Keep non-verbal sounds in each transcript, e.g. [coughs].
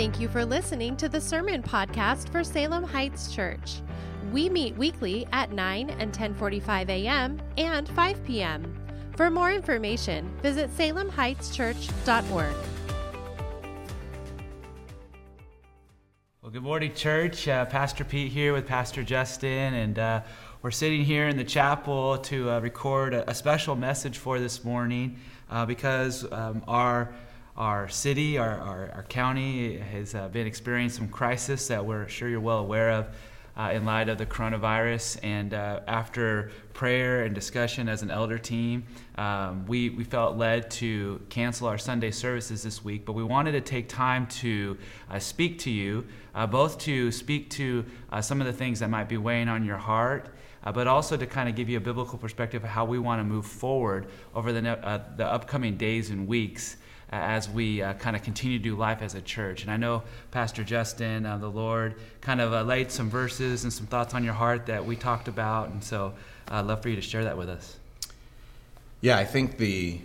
Thank you for listening to the Sermon Podcast for Salem Heights Church. We meet weekly at 9 and 10:45 a.m. and 5 p.m. For more information, visit salemheightschurch.org. Well, good morning, church. Uh, Pastor Pete here with Pastor Justin, and uh, we're sitting here in the chapel to uh, record a, a, special message for this morning uh, because um, our our city, our, our, our county has uh, been experiencing some crisis that we're sure you're well aware of uh, in light of the coronavirus. And uh, after prayer and discussion as an elder team, um, we, we felt led to cancel our Sunday services this week. But we wanted to take time to uh, speak to you, uh, both to speak to uh, some of the things that might be weighing on your heart. Uh, but also to kind of give you a biblical perspective of how we want to move forward over the, uh, the upcoming days and weeks as we uh, kind of continue to do life as a church. And I know Pastor Justin, uh, the Lord, kind of uh, laid some verses and some thoughts on your heart that we talked about. And so I'd love for you to share that with us. Yeah, I think the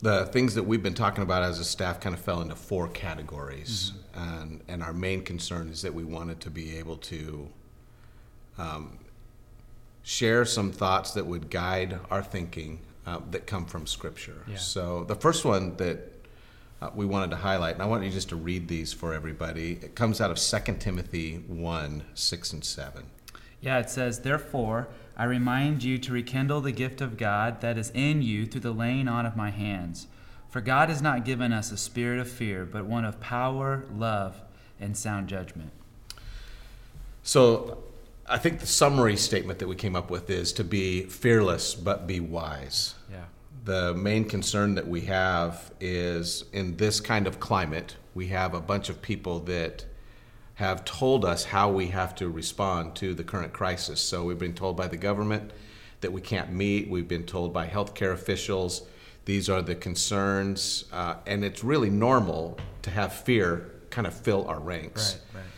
the things that we've been talking about as a staff kind of fell into four categories. Mm-hmm. And, and our main concern is that we wanted to be able to um, share some thoughts that would guide our thinking uh, that come from Scripture. Yeah. So the first one that uh, we wanted to highlight, and I want you just to read these for everybody. It comes out of 2 Timothy 1 6 and 7. Yeah, it says, Therefore, I remind you to rekindle the gift of God that is in you through the laying on of my hands. For God has not given us a spirit of fear, but one of power, love, and sound judgment. So I think the summary statement that we came up with is to be fearless but be wise. Yeah. The main concern that we have is in this kind of climate, we have a bunch of people that have told us how we have to respond to the current crisis. So we've been told by the government that we can't meet, we've been told by healthcare officials these are the concerns, uh, and it's really normal to have fear kind of fill our ranks. Right, right.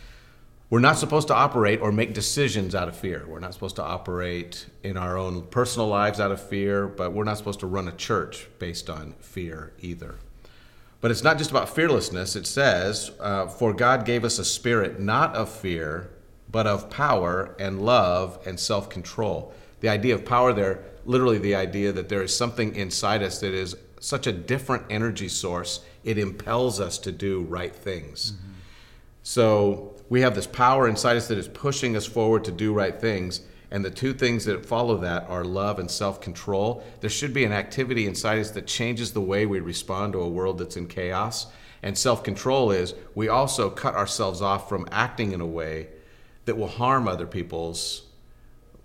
We're not supposed to operate or make decisions out of fear. We're not supposed to operate in our own personal lives out of fear, but we're not supposed to run a church based on fear either. But it's not just about fearlessness. It says, uh, For God gave us a spirit not of fear, but of power and love and self control. The idea of power there, literally the idea that there is something inside us that is such a different energy source, it impels us to do right things. Mm-hmm. So we have this power inside us that is pushing us forward to do right things. And the two things that follow that are love and self control. There should be an activity inside us that changes the way we respond to a world that's in chaos. And self control is we also cut ourselves off from acting in a way that will harm other people's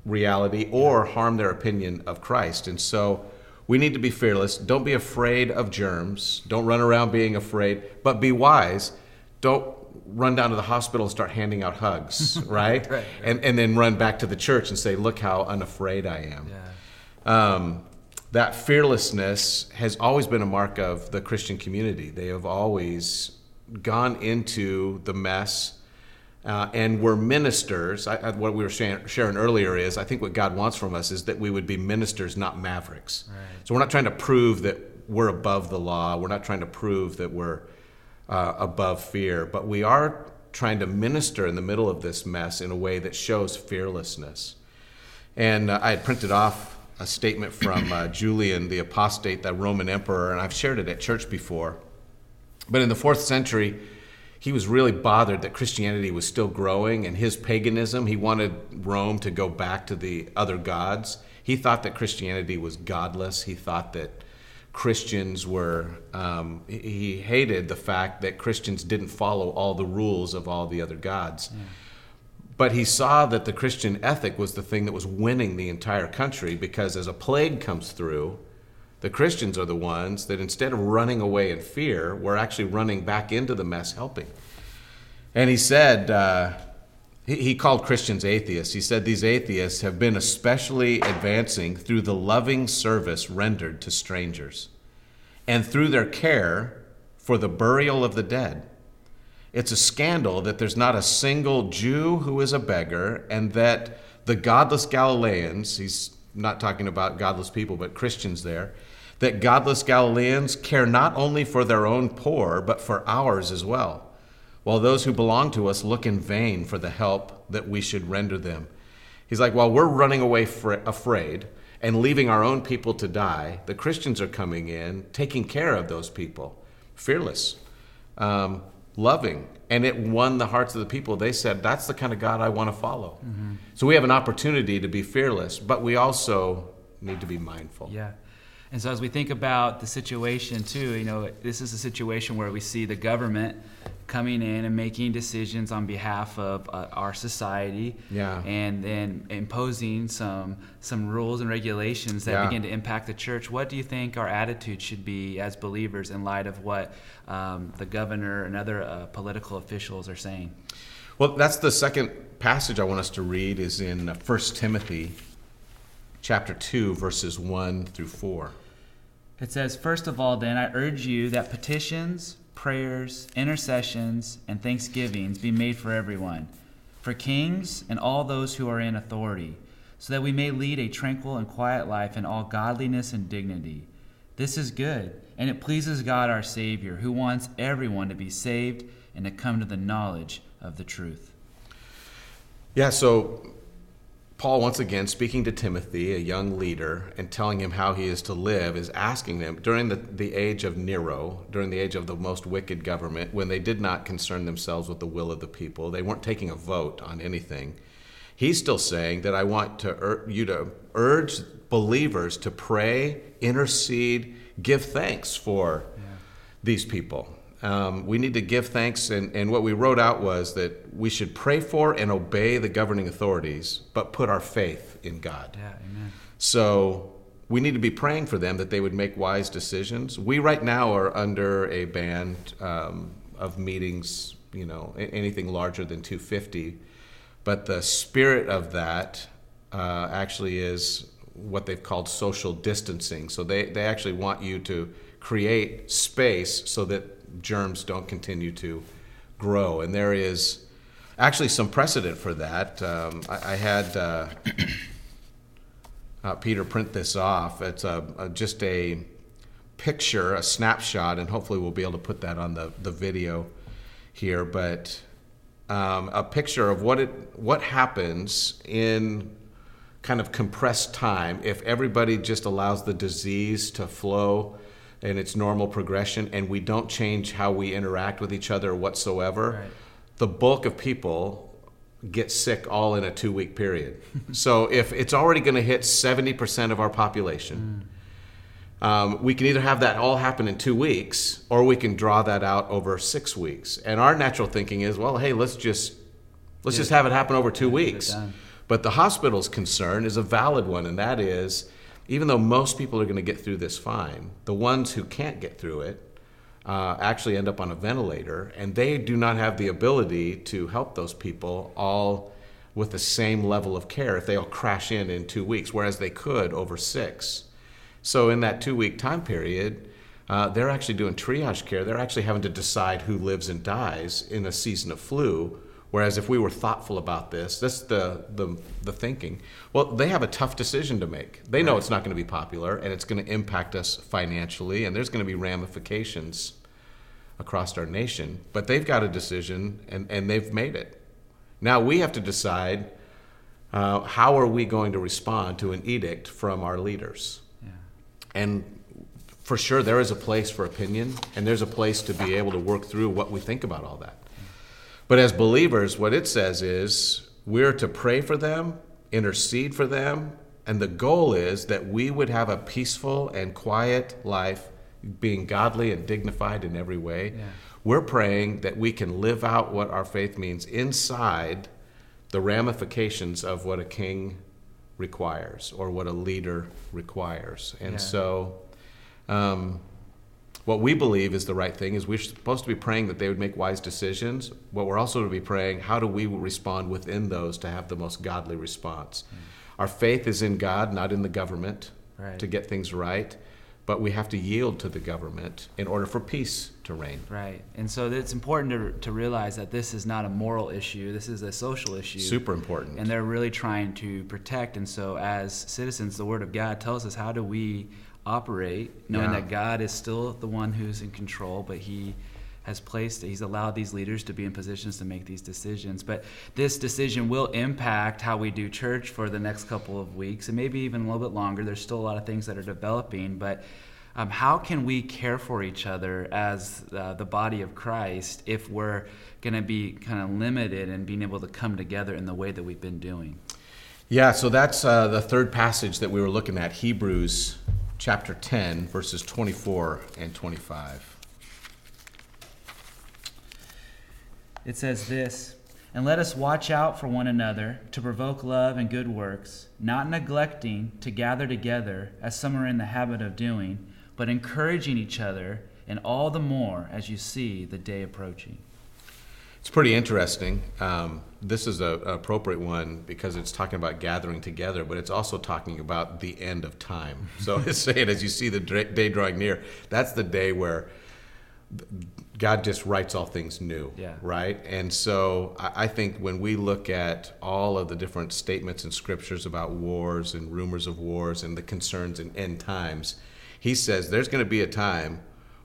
reality or harm their opinion of Christ. And so we need to be fearless. Don't be afraid of germs. Don't run around being afraid, but be wise. Don't run down to the hospital and start handing out hugs, [laughs] right? right, right? And, and then run back to the church and say, look how unafraid I am. Yeah. Um, that fearlessness has always been a mark of the Christian community. They have always gone into the mess. Uh, and we're ministers. I, I, what we were sharing, sharing, earlier is I think what God wants from us is that we would be ministers, not mavericks. Right. So we're not trying to prove that we're above the law. We're not trying to prove that we're uh, above fear, but we are trying to minister in the middle of this mess in a way that shows fearlessness. And uh, I had printed off a statement from uh, [clears throat] Julian the Apostate, the Roman emperor, and I've shared it at church before. But in the fourth century, he was really bothered that Christianity was still growing and his paganism, he wanted Rome to go back to the other gods. He thought that Christianity was godless. He thought that Christians were, um, he hated the fact that Christians didn't follow all the rules of all the other gods. Yeah. But he saw that the Christian ethic was the thing that was winning the entire country because as a plague comes through, the Christians are the ones that instead of running away in fear, were actually running back into the mess helping. And he said, uh, he called Christians atheists. He said these atheists have been especially advancing through the loving service rendered to strangers and through their care for the burial of the dead. It's a scandal that there's not a single Jew who is a beggar and that the godless Galileans, he's not talking about godless people, but Christians there, that godless Galileans care not only for their own poor, but for ours as well. While those who belong to us look in vain for the help that we should render them. He's like, while we're running away fra- afraid and leaving our own people to die, the Christians are coming in, taking care of those people, fearless, um, loving. And it won the hearts of the people. They said, That's the kind of God I want to follow. Mm-hmm. So we have an opportunity to be fearless, but we also need to be mindful. Yeah. And so, as we think about the situation, too, you know, this is a situation where we see the government coming in and making decisions on behalf of uh, our society, yeah. and then imposing some some rules and regulations that yeah. begin to impact the church. What do you think our attitude should be as believers in light of what um, the governor and other uh, political officials are saying? Well, that's the second passage I want us to read is in First Timothy chapter 2 verses 1 through 4. It says, First of all, then, I urge you that petitions, prayers, intercessions, and thanksgivings be made for everyone, for kings and all those who are in authority, so that we may lead a tranquil and quiet life in all godliness and dignity. This is good, and it pleases God our Savior, who wants everyone to be saved and to come to the knowledge of the truth. Yeah, so Paul, once again, speaking to Timothy, a young leader, and telling him how he is to live, is asking them during the, the age of Nero, during the age of the most wicked government, when they did not concern themselves with the will of the people, they weren't taking a vote on anything. He's still saying that I want to ur- you to urge believers to pray, intercede, give thanks for yeah. these people. Um, we need to give thanks, and, and what we wrote out was that we should pray for and obey the governing authorities, but put our faith in God. Yeah, amen. So we need to be praying for them that they would make wise decisions. We right now are under a ban um, of meetings, you know, anything larger than 250, but the spirit of that uh, actually is what they've called social distancing. So they, they actually want you to create space so that germs don't continue to grow. And there is actually some precedent for that. Um, I, I, had uh, [coughs] uh, Peter print this off. It's a, a, just a picture, a snapshot, and hopefully we'll be able to put that on the, the video here. But um, a picture of what it what happens in kind of compressed time if everybody just allows the disease to flow in its normal progression and we don't change how we interact with each other whatsoever, right. the bulk of people get sick all in a two week period. [laughs] so if it's already going to hit 70% of our population, mm. um, we can either have that all happen in two weeks or we can draw that out over six weeks. And our natural thinking is, well, hey, let's just let's just have it happen over two weeks. But the hospital's concern is a valid one, and that is even though most people are going to get through this fine, the ones who can't get through it uh, actually end up on a ventilator, and they do not have the ability to help those people all with the same level of care if they all crash in in two weeks, whereas they could over six. So, in that two week time period, uh, they're actually doing triage care. They're actually having to decide who lives and dies in a season of flu Whereas if we were thoughtful about this, that's the, the, the thinking. Well, they have a tough decision to make. They know right. it's not going to be popular and it's going to impact us financially, and there's going to be ramifications across our nation. But they've got a decision and, and they've made it. Now we have to decide uh, how are we going to respond to an edict from our leaders. Yeah. And for sure, there is a place for opinion, and there's a place to be able to work through what we think about all that. But as believers, what it says is we're to pray for them, intercede for them, and the goal is that we would have a peaceful and quiet life, being godly and dignified in every way. Yeah. We're praying that we can live out what our faith means inside the ramifications of what a king requires or what a leader requires. And yeah. so, um, what we believe is the right thing is we're supposed to be praying that they would make wise decisions, but we're also to be praying how do we respond within those to have the most godly response. Mm. Our faith is in God, not in the government, right. to get things right. But we have to yield to the government in order for peace to reign. Right. And so it's important to, to realize that this is not a moral issue, this is a social issue. Super important. And they're really trying to protect. And so, as citizens, the Word of God tells us how do we operate, knowing yeah. that God is still the one who's in control, but He has placed he's allowed these leaders to be in positions to make these decisions. But this decision will impact how we do church for the next couple of weeks and maybe even a little bit longer. There's still a lot of things that are developing but um, how can we care for each other as uh, the body of christ if we're going to be kind of limited in being able to come together in the way that we've been doing? Yeah so that's uh, the third passage that we were looking at hebrews chapter 10 verses 24 and 25 it says this And let us watch out for one another to provoke love and good works, not neglecting to gather together, as some are in the habit of doing, but encouraging each other, and all the more as you see the day approaching. It's pretty interesting. Um, this is an appropriate one because it's talking about gathering together, but it's also talking about the end of time. So [laughs] it's saying, as you see the day drawing near, that's the day where God just writes all things new, yeah. right? And so I, I think when we look at all of the different statements in scriptures about wars and rumors of wars and the concerns in end times, he says there's going to be a time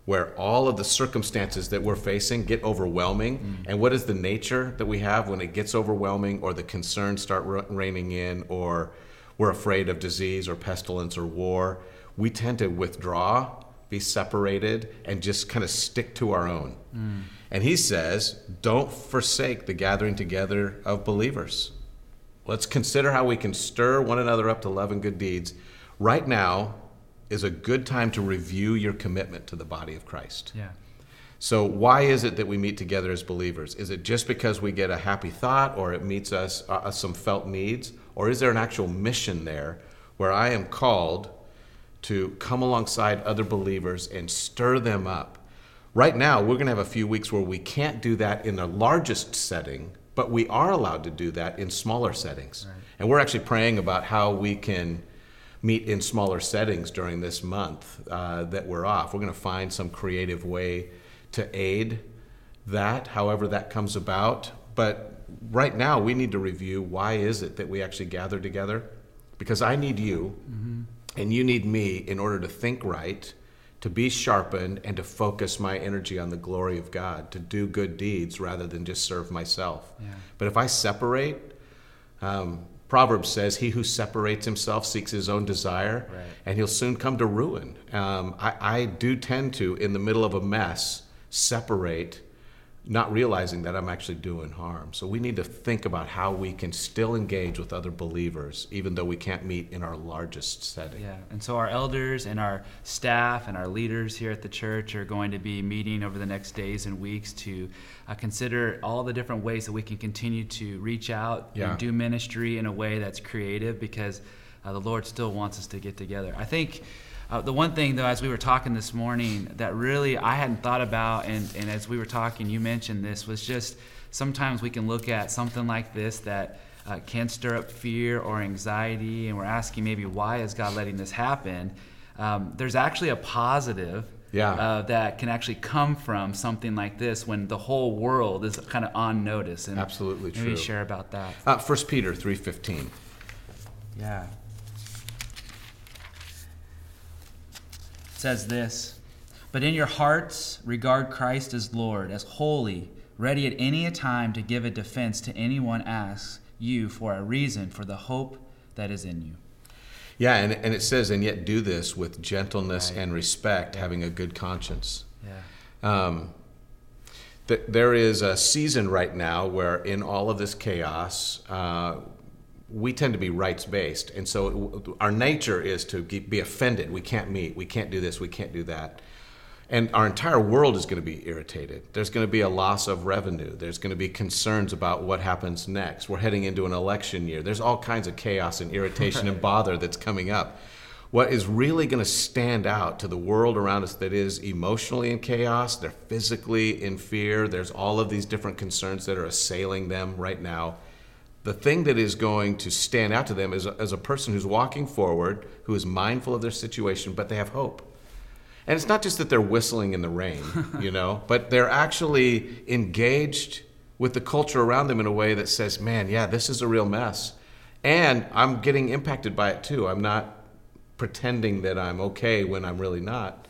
where all of the circumstances that we're facing get overwhelming. Mm. And what is the nature that we have when it gets overwhelming or the concerns start raining in or we're afraid of disease or pestilence or war? We tend to withdraw be separated, and just kind of stick to our own. Mm. And he says, don't forsake the gathering together of believers. Let's consider how we can stir one another up to love and good deeds. Right now is a good time to review your commitment to the body of Christ. Yeah. So, why is it that we meet together as believers? Is it just because we get a happy thought or it meets us uh, some felt needs? Or is there an actual mission there where I am called to come alongside other believers and stir them up. Right now, we're going to have a few weeks where we can't do that in the largest setting, but we are allowed to do that in smaller settings. Right. And we're actually praying about how we can meet in smaller settings during this month uh, that we're off. We're going to find some creative way to aid that, however that comes about. But right now, we need to review why is it that we actually gather together? Because I need you. Mm-hmm and you need me in order to think right, to be sharpened, and to focus my energy on the glory of God, to do good deeds rather than just serve myself. Yeah. But if I separate, um, Proverbs says, He who separates himself seeks his own desire, right. and he'll soon come to ruin. Um, I, I do tend to, in the middle of a mess, separate not realizing that I'm actually doing harm. So we need to think about how we can still engage with other believers, even though we can't meet in our largest setting. Yeah, and so our elders and our staff and our leaders here at the church are going to be meeting over the next days and weeks to uh, consider all the different ways that we can continue to reach out yeah. and do ministry in a way that's creative because uh, the Lord still wants us to get together. I think. Uh, the one thing, though, as we were talking this morning, that really I hadn't thought about, and, and as we were talking, you mentioned this, was just sometimes we can look at something like this that uh, can stir up fear or anxiety, and we're asking maybe why is God letting this happen? Um, there's actually a positive yeah. uh, that can actually come from something like this when the whole world is kind of on notice. And Absolutely maybe true. share about that. Uh, 1 Peter 3.15. Yeah. Says this But in your hearts, regard Christ as Lord, as holy, ready at any time to give a defense to anyone asks you for a reason for the hope that is in you. Yeah, and, and it says, and yet do this with gentleness right. and respect, yeah. having a good conscience. Yeah. Um, th- there is a season right now where, in all of this chaos, uh, we tend to be rights based. And so our nature is to be offended. We can't meet. We can't do this. We can't do that. And our entire world is going to be irritated. There's going to be a loss of revenue. There's going to be concerns about what happens next. We're heading into an election year. There's all kinds of chaos and irritation and bother that's coming up. What is really going to stand out to the world around us that is emotionally in chaos, they're physically in fear, there's all of these different concerns that are assailing them right now the thing that is going to stand out to them is as a person who's walking forward, who is mindful of their situation, but they have hope. And it's not just that they're whistling in the rain, [laughs] you know, but they're actually engaged with the culture around them in a way that says, man, yeah, this is a real mess. And I'm getting impacted by it too. I'm not pretending that I'm okay when I'm really not.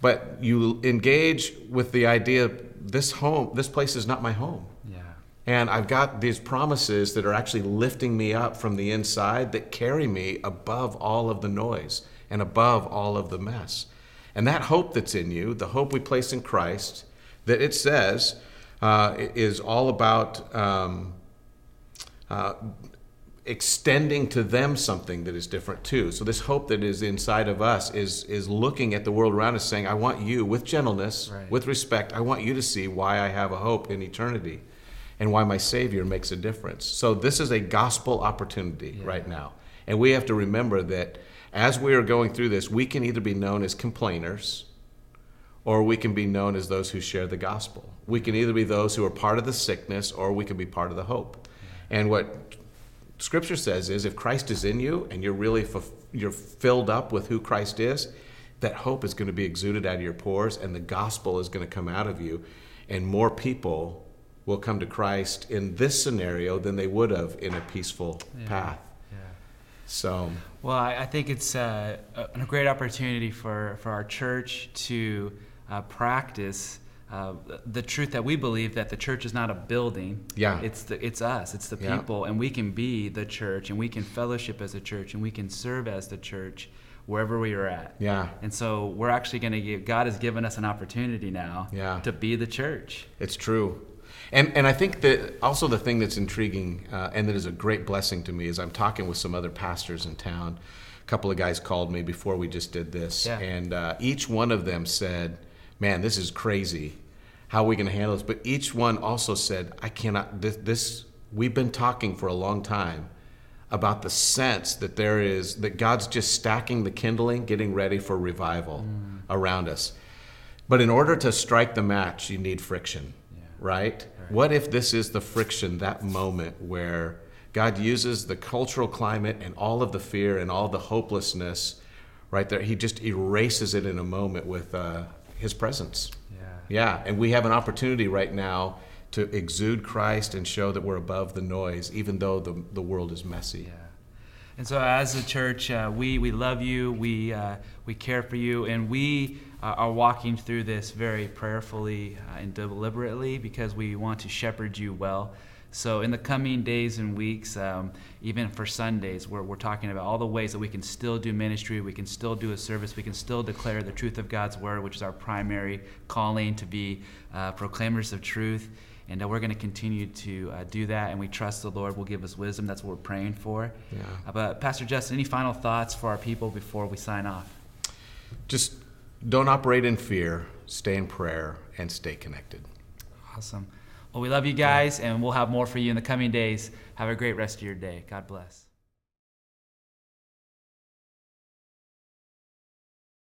but you engage with the idea this home, this place is not my home. And I've got these promises that are actually lifting me up from the inside that carry me above all of the noise and above all of the mess. And that hope that's in you, the hope we place in Christ, that it says uh, is all about um, uh, extending to them something that is different too. So this hope that is inside of us is is looking at the world around us saying, I want you with gentleness, Right. with respect, I want you to see why I have a hope in eternity and why my savior makes a difference. So this is a gospel opportunity Yeah. right now. And we have to remember that as we are going through this, we can either be known as complainers or we can be known as those who share the gospel. We can either be those who are part of the sickness or we can be part of the hope. And what scripture says is if Christ is in you and you're really fulf- you're filled up with who Christ is, that hope is going to be exuded out of your pores and the gospel is going to come out of you and more people will come to Christ in this scenario than they would have in a peaceful Yeah. path. Yeah. So, Well, I, I think it's uh, a, a great opportunity for, for our church to uh, practice uh, the truth that we believe that the church is not a building. Yeah. It's the it's us. It's the Yeah. people, and we can be the church, and we can fellowship as a church, and we can serve as the church wherever we are at. yeah, And so we're actually going to give. God has given us an opportunity now Yeah. to be the church. It's true. And, and I think that also the thing that's intriguing uh, and that is a great blessing to me is I'm talking with some other pastors in town. A couple of guys called me before we just did this, Yeah. and uh, each one of them said, "Man, this is crazy. How are we going to handle this?" But each one also said, "I cannot. This, this we've been talking for a long time about the sense that there is that God's just stacking the kindling, getting ready for revival around us." But in order to strike the match, you need friction, Yeah. right? What if this is the friction, that moment where God uses the cultural climate and all of the fear and all the hopelessness right there? He just erases it in a moment with uh, His presence. Yeah. Yeah, and we have an opportunity right now to exude Christ and show that we're above the noise, even though the, the world is messy. Yeah. And so, as a church, uh, we, we love you, we, uh, we care for you, and we uh, are walking through this very prayerfully uh, and deliberately because we want to shepherd you well. So, in the coming days and weeks, um, even for Sundays, we're, we're talking about all the ways that we can still do ministry, we can still do a service, we can still declare the truth of God's word, which is our primary calling to be uh, proclaimers of truth. And uh, we're going to continue to uh, do that, and we trust the Lord will give us wisdom. That's what we're praying for. Yeah. Uh, but, Pastor Justin, any final thoughts for our people before we sign off? Just don't operate in fear, stay in prayer, and stay connected. Awesome. Well, we love you guys, and we'll have more for you in the coming days. Have a great rest of your day. God bless.